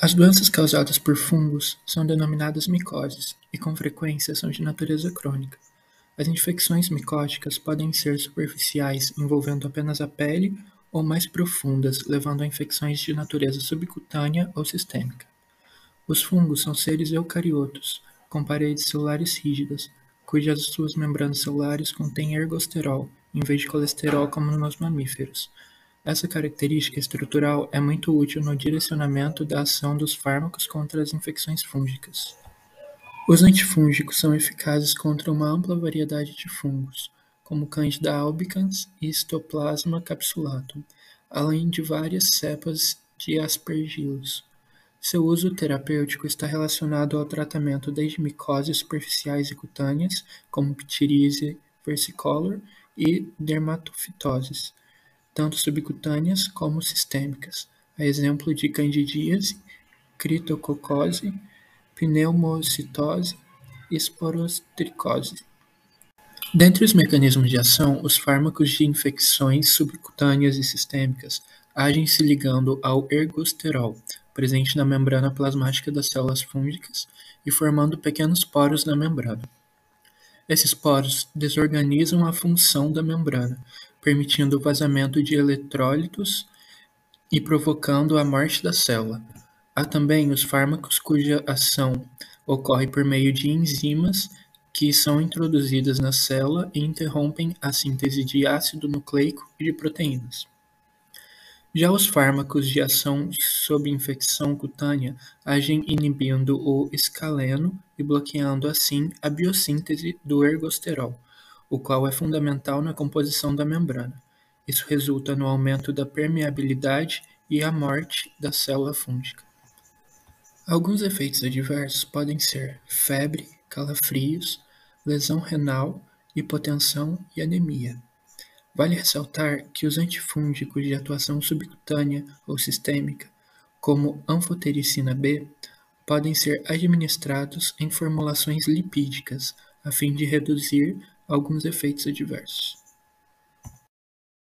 As doenças causadas por fungos são denominadas micoses e, com frequência, são de natureza crônica. As infecções micóticas podem ser superficiais, envolvendo apenas a pele, ou mais profundas, levando a infecções de natureza subcutânea ou sistêmica. Os fungos são seres eucariotos, com paredes celulares rígidas, cujas suas membranas celulares contêm ergosterol, em vez de colesterol como nos mamíferos. Essa característica estrutural é muito útil no direcionamento da ação dos fármacos contra as infecções fúngicas. Os antifúngicos são eficazes contra uma ampla variedade de fungos, como Candida albicans e Histoplasma capsulatum, além de várias cepas de aspergillus. Seu uso terapêutico está relacionado ao tratamento desde micoses superficiais e cutâneas, como ptiríase versicolor e dermatofitoses, tanto subcutâneas como sistêmicas, a exemplo de candidíase, critococose, pneumocitose e esporotricose. Dentre os mecanismos de ação, os fármacos de infecções subcutâneas e sistêmicas agem se ligando ao ergosterol, presente na membrana plasmática das células fúngicas e formando pequenos poros na membrana. Esses poros desorganizam a função da membrana, permitindo o vazamento de eletrólitos e provocando a morte da célula. Há também os fármacos cuja ação ocorre por meio de enzimas que são introduzidas na célula e interrompem a síntese de ácido nucleico e de proteínas. Já os fármacos de ação sob infecção cutânea agem inibindo o escaleno e bloqueando assim a biossíntese do ergosterol, o qual é fundamental na composição da membrana. Isso resulta no aumento da permeabilidade e a morte da célula fúngica. Alguns efeitos adversos podem ser febre, calafrios, lesão renal, hipotensão e anemia. Vale ressaltar que os antifúngicos de atuação subcutânea ou sistêmica, como anfotericina B, podem ser administrados em formulações lipídicas a fim de reduzir alguns efeitos adversos